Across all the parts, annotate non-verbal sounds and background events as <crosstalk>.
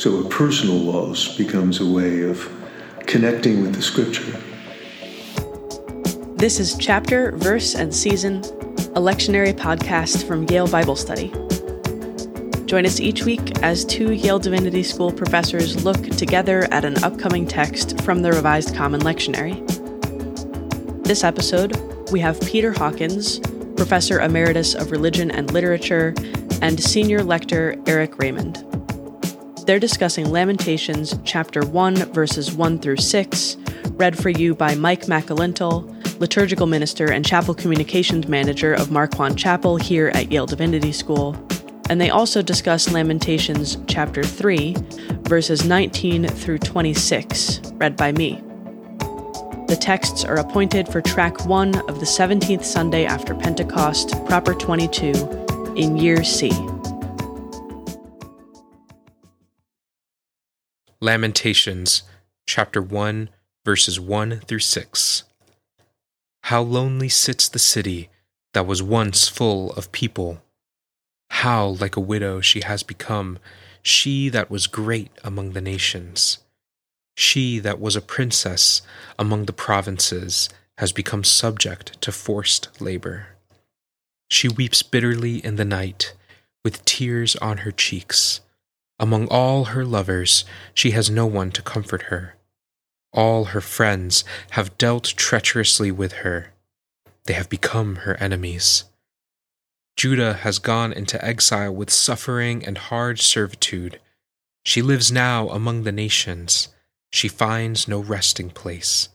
So a personal loss becomes a way of connecting with the scripture. This is Chapter, Verse, and Season, a lectionary podcast from Yale Bible Study. Join us each week as two Yale Divinity School professors look together at an upcoming text from the Revised Common Lectionary. This episode, we have Peter Hawkins, Professor Emeritus of Religion and Literature, and Senior Lector Eric Reymond. They're discussing Lamentations, Chapter 1, verses 1 through 6, read for you by Mike McAlintal, liturgical minister and chapel communications manager of Marquand Chapel here at Yale Divinity School, and they also discuss Lamentations chapter 3, verses 19 through 26, read by me. The texts are appointed for track 1 of the 17th Sunday after Pentecost, proper 22, in year C. Lamentations chapter 1, verses 1 through 6. How lonely sits the city that was once full of people how like a widow she has become, she that was great among the nations. She that was a princess among the provinces has become subject to forced labor. She weeps bitterly in the night, with tears on her cheeks. Among all her lovers, she has no one to comfort her. All her friends have dealt treacherously with her. They have become her enemies. Judah has gone into exile with suffering and hard servitude. She lives now among the nations. She finds no resting place.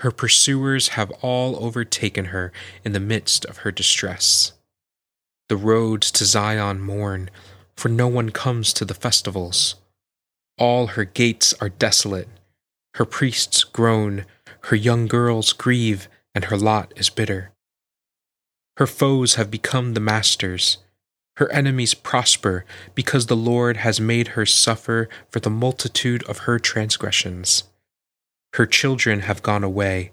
Her pursuers have all overtaken her in the midst of her distress. The roads to Zion mourn, for no one comes to the festivals. All her gates are desolate. Her priests groan, her young girls grieve, and her lot is bitter. Her foes have become the masters. Her enemies prosper because the Lord has made her suffer for the multitude of her transgressions. Her children have gone away,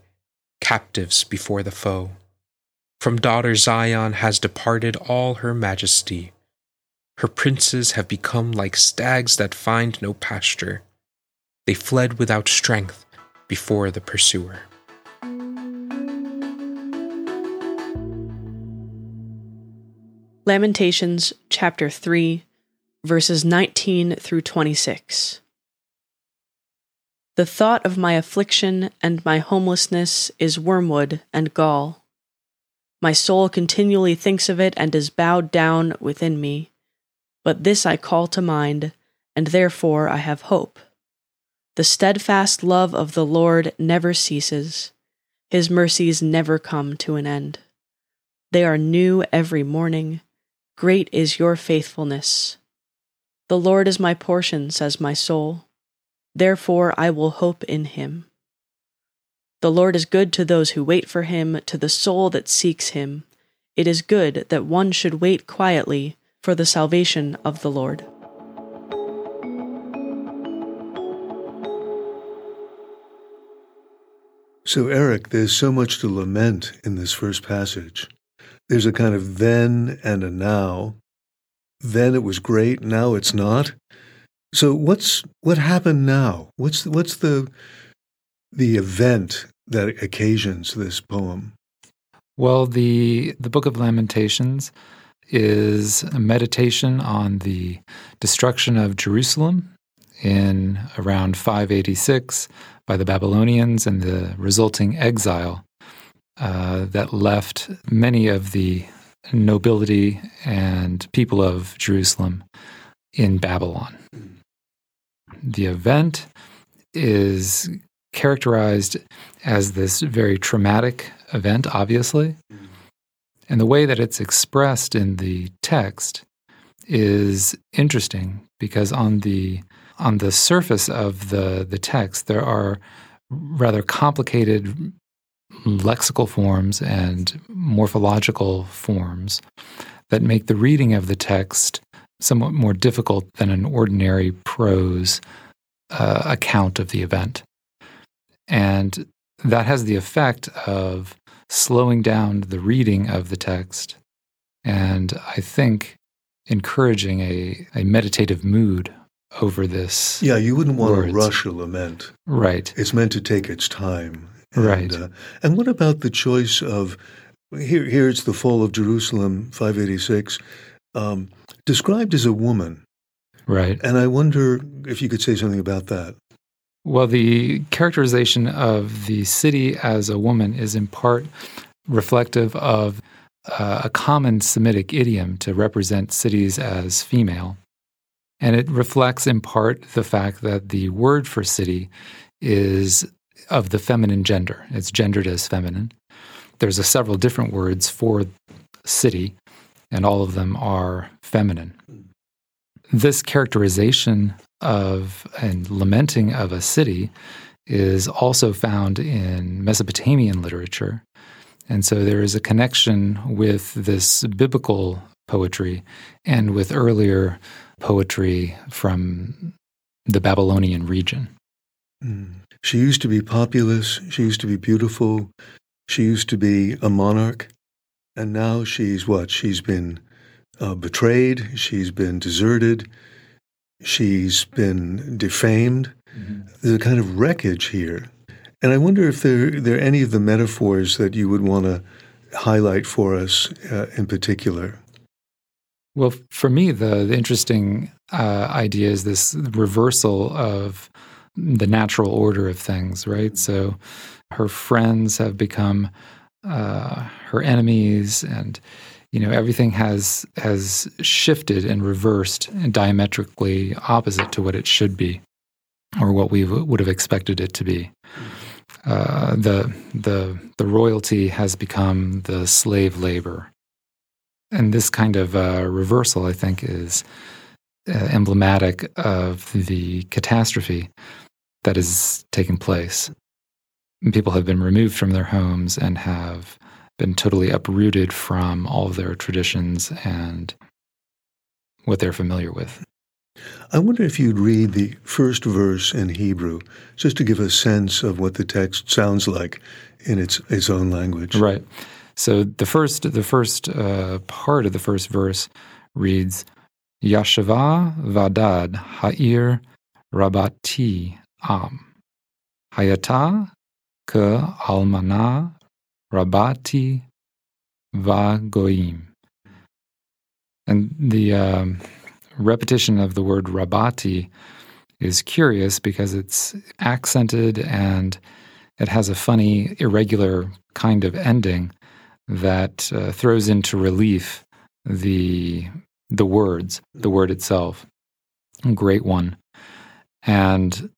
captives before the foe. From daughter Zion has departed all her majesty. Her princes have become like stags that find no pasture. They fled without strength before the pursuer. Lamentations chapter 3, verses 19 through 26. The thought of my affliction and my homelessness is wormwood and gall. My soul continually thinks of it and is bowed down within me. But this I call to mind, and therefore I have hope. The steadfast love of the Lord never ceases, his mercies never come to an end. They are new every morning. Great is your faithfulness. The Lord is my portion, says my soul. Therefore I will hope in him. The Lord is good to those who wait for him, to the soul that seeks him. It is good that one should wait quietly for the salvation of the Lord. So, Eric, there's so much to lament in this first passage. There's a kind of then and a now. Then it was great, now it's not. So what's what happened now? What's what's the the event that occasions this poem? Well, the the Book of Lamentations is a meditation on the destruction of Jerusalem in around 586 by the Babylonians and the resulting exile uh, that left many of the nobility and people of Jerusalem in Babylon. The event is characterized as this very traumatic event, obviously. And the way that it's expressed in the text is interesting because on the on the surface of the, the text there are rather complicated lexical forms and morphological forms that make the reading of the text somewhat more difficult than an ordinary prose uh, account of the event. And that has the effect of slowing down the reading of the text and I think encouraging a, a meditative mood over this. Yeah, you wouldn't want words. to rush a lament. Right. It's meant to take its time. And, Right. Uh, and what about the choice of here? Here it's the fall of Jerusalem, 586, um, described as a woman. Right. And I wonder if you could say something about that. Well, the characterization of the city as a woman is in part reflective of uh, a common Semitic idiom to represent cities as female. And it reflects in part the fact that the word for city is of the feminine gender. It's gendered as feminine. There's a several different words for city, and all of them are feminine. This characterization of and lamenting of a city is also found in Mesopotamian literature. And so there is a connection with this biblical poetry and with earlier poetry from the Babylonian region. Mm. She used to be populous. She used to be beautiful. She used to be a monarch. And now she's what? She's been uh, betrayed. She's been deserted. She's been defamed. There's a kind of wreckage here. And I wonder if there, there are any of the metaphors that you would want to highlight for us uh, in particular. Well, for me, the, the interesting uh, idea is this reversal of the natural order of things, right? So her friends have become uh, her enemies, and you know everything has has shifted and reversed and diametrically opposite to what it should be, or what we w- would have expected it to be. Uh, the the the royalty has become the slave labor, and this kind of uh, reversal, I think, is uh, emblematic of the catastrophe that is taking place. People have been removed from their homes and have been totally uprooted from all of their traditions and what they're familiar with. I wonder if you'd read the first verse in Hebrew, just to give a sense of what the text sounds like in its its own language. Right. So the first the first uh, part of the first verse reads Yashava Vadad Ha'ir Rabati Am Hayata Ke Almana Rabati Vagoim. And the um, repetition of the word Rabati is curious because it's accented and it has a funny, irregular kind of ending that uh, throws into relief the the words, the word itself. Great one, and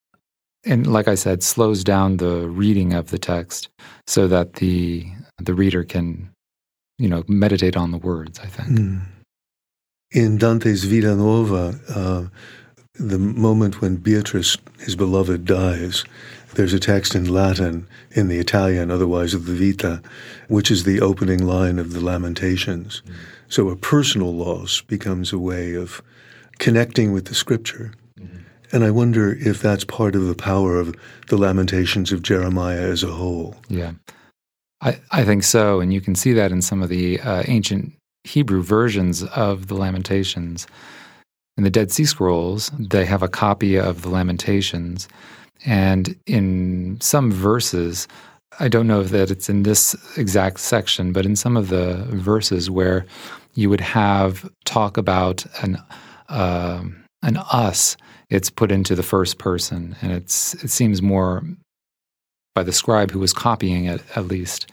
and like I said, slows down the reading of the text so that the the reader can, you know, meditate on the words. I think. Mm. In Dante's Vita Nuova, uh, the moment when Beatrice, his beloved, dies, there's a text in Latin, in the Italian, otherwise of the Vita, which is the opening line of the Lamentations. Mm. So a personal loss becomes a way of connecting with the scripture. And I wonder if that's part of the power of the Lamentations of Jeremiah as a whole. Yeah, I, I think so. And you can see that in some of the uh, ancient Hebrew versions of the Lamentations. In the Dead Sea Scrolls, they have a copy of the Lamentations. And in some verses, I don't know that it's in this exact section, but in some of the verses where you would have talk about an uh, an us, it's put into the first person, and it's it seems more by the scribe who was copying it, at least.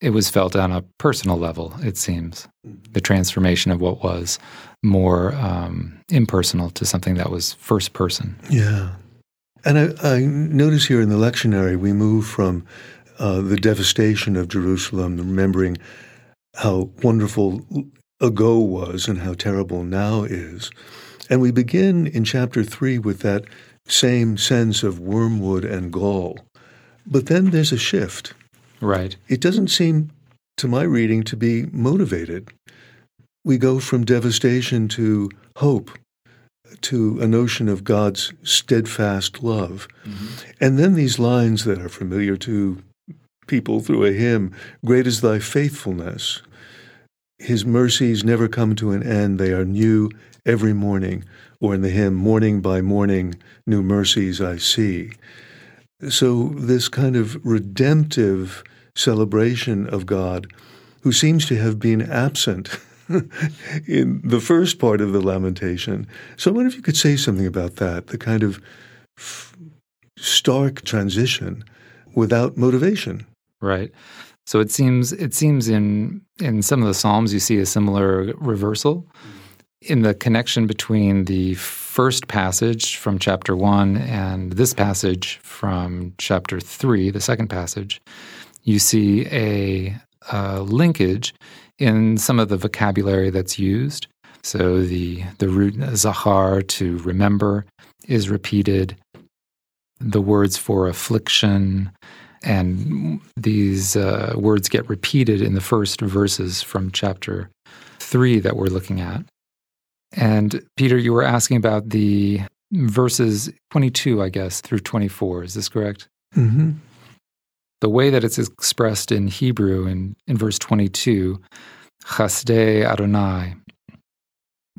It was felt on a personal level. It seems the transformation of what was more um, impersonal to something that was first person. Yeah. And I, I, notice here in the lectionary, we move from uh, the devastation of Jerusalem, remembering how wonderful ago was and how terrible now is. And we begin in chapter three with that same sense of wormwood and gall. But then there's a shift. Right. It doesn't seem, to my reading, to be motivated. We go from devastation to hope, to a notion of God's steadfast love. Mm-hmm. And then these lines that are familiar to people through a hymn Great is thy faithfulness. His mercies never come to an end, they are new every morning. Or in the hymn, Morning by Morning, New Mercies I See. So, this kind of redemptive celebration of God, who seems to have been absent <laughs> in the first part of the lamentation. So, I wonder if you could say something about that, the kind of f- stark transition without motivation. Right. So it seems it seems in in some of the psalms you see a similar reversal mm-hmm. In the connection between the first passage from chapter 1 and this passage from chapter 3, the second passage. You see a, a linkage in some of the vocabulary that's used. So the the root zachar to remember is repeated. The words for affliction and these uh, words get repeated in the first verses from chapter three that we're looking at. And Peter, you were asking about the verses 22, I guess, through 24. Is this correct? Mm-hmm. The way that it's expressed in Hebrew in, in verse 22, chasdei Adonai,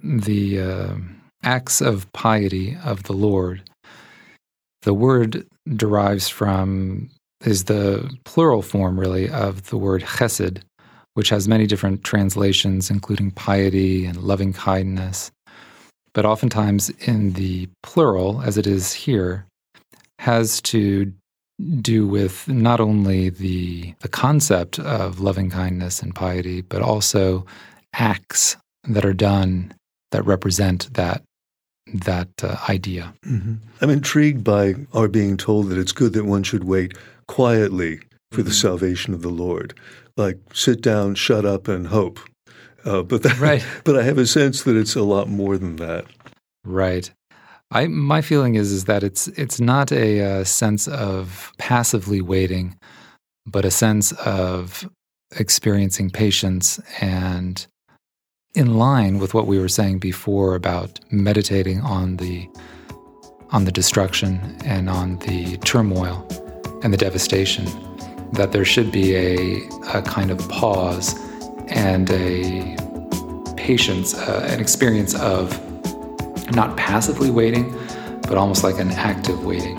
the uh, acts of piety of the Lord. The word derives from, is the plural form really of the word chesed, which has many different translations, including piety and loving kindness. But oftentimes in the plural, as it is here, has to do with not only the, the concept of loving kindness and piety, but also acts that are done that represent that that uh, idea. Mm-hmm. I'm intrigued by our being told that it's good that one should wait quietly for mm-hmm. the salvation of the Lord, like sit down, shut up, and hope. Uh, but that, right. <laughs> but I have a sense that it's a lot more than that. Right. I my feeling is is that it's it's not a, a uh, sense of passively waiting, but a sense of experiencing patience and in line with what we were saying before about meditating on the on the destruction and on the turmoil and the devastation that there should be a, a kind of pause and a patience, uh, an experience of not passively waiting, but almost like an active waiting.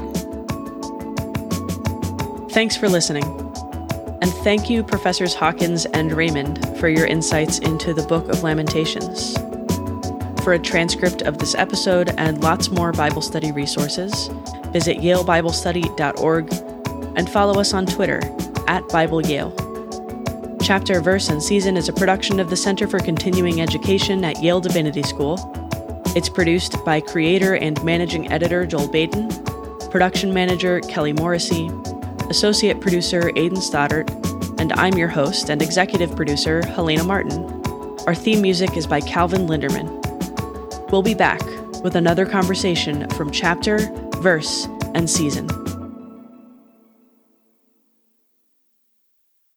Thanks for listening. And thank you, Professors Hawkins and Reymond, for your insights into the Book of Lamentations. For a transcript of this episode and lots more Bible study resources, visit yalebiblestudy.org and follow us on Twitter at Bible Yale. Chapter, Verse, and Season is a production of the Center for Continuing Education at Yale Divinity School. It's produced by creator and managing editor Joel Baden, production manager Kelly Morrissey, associate producer Aidan Stoddart, and I'm your host and executive producer Helena Martin. Our theme music is by Calvin Linderman. We'll be back with another conversation from chapter, verse, and season.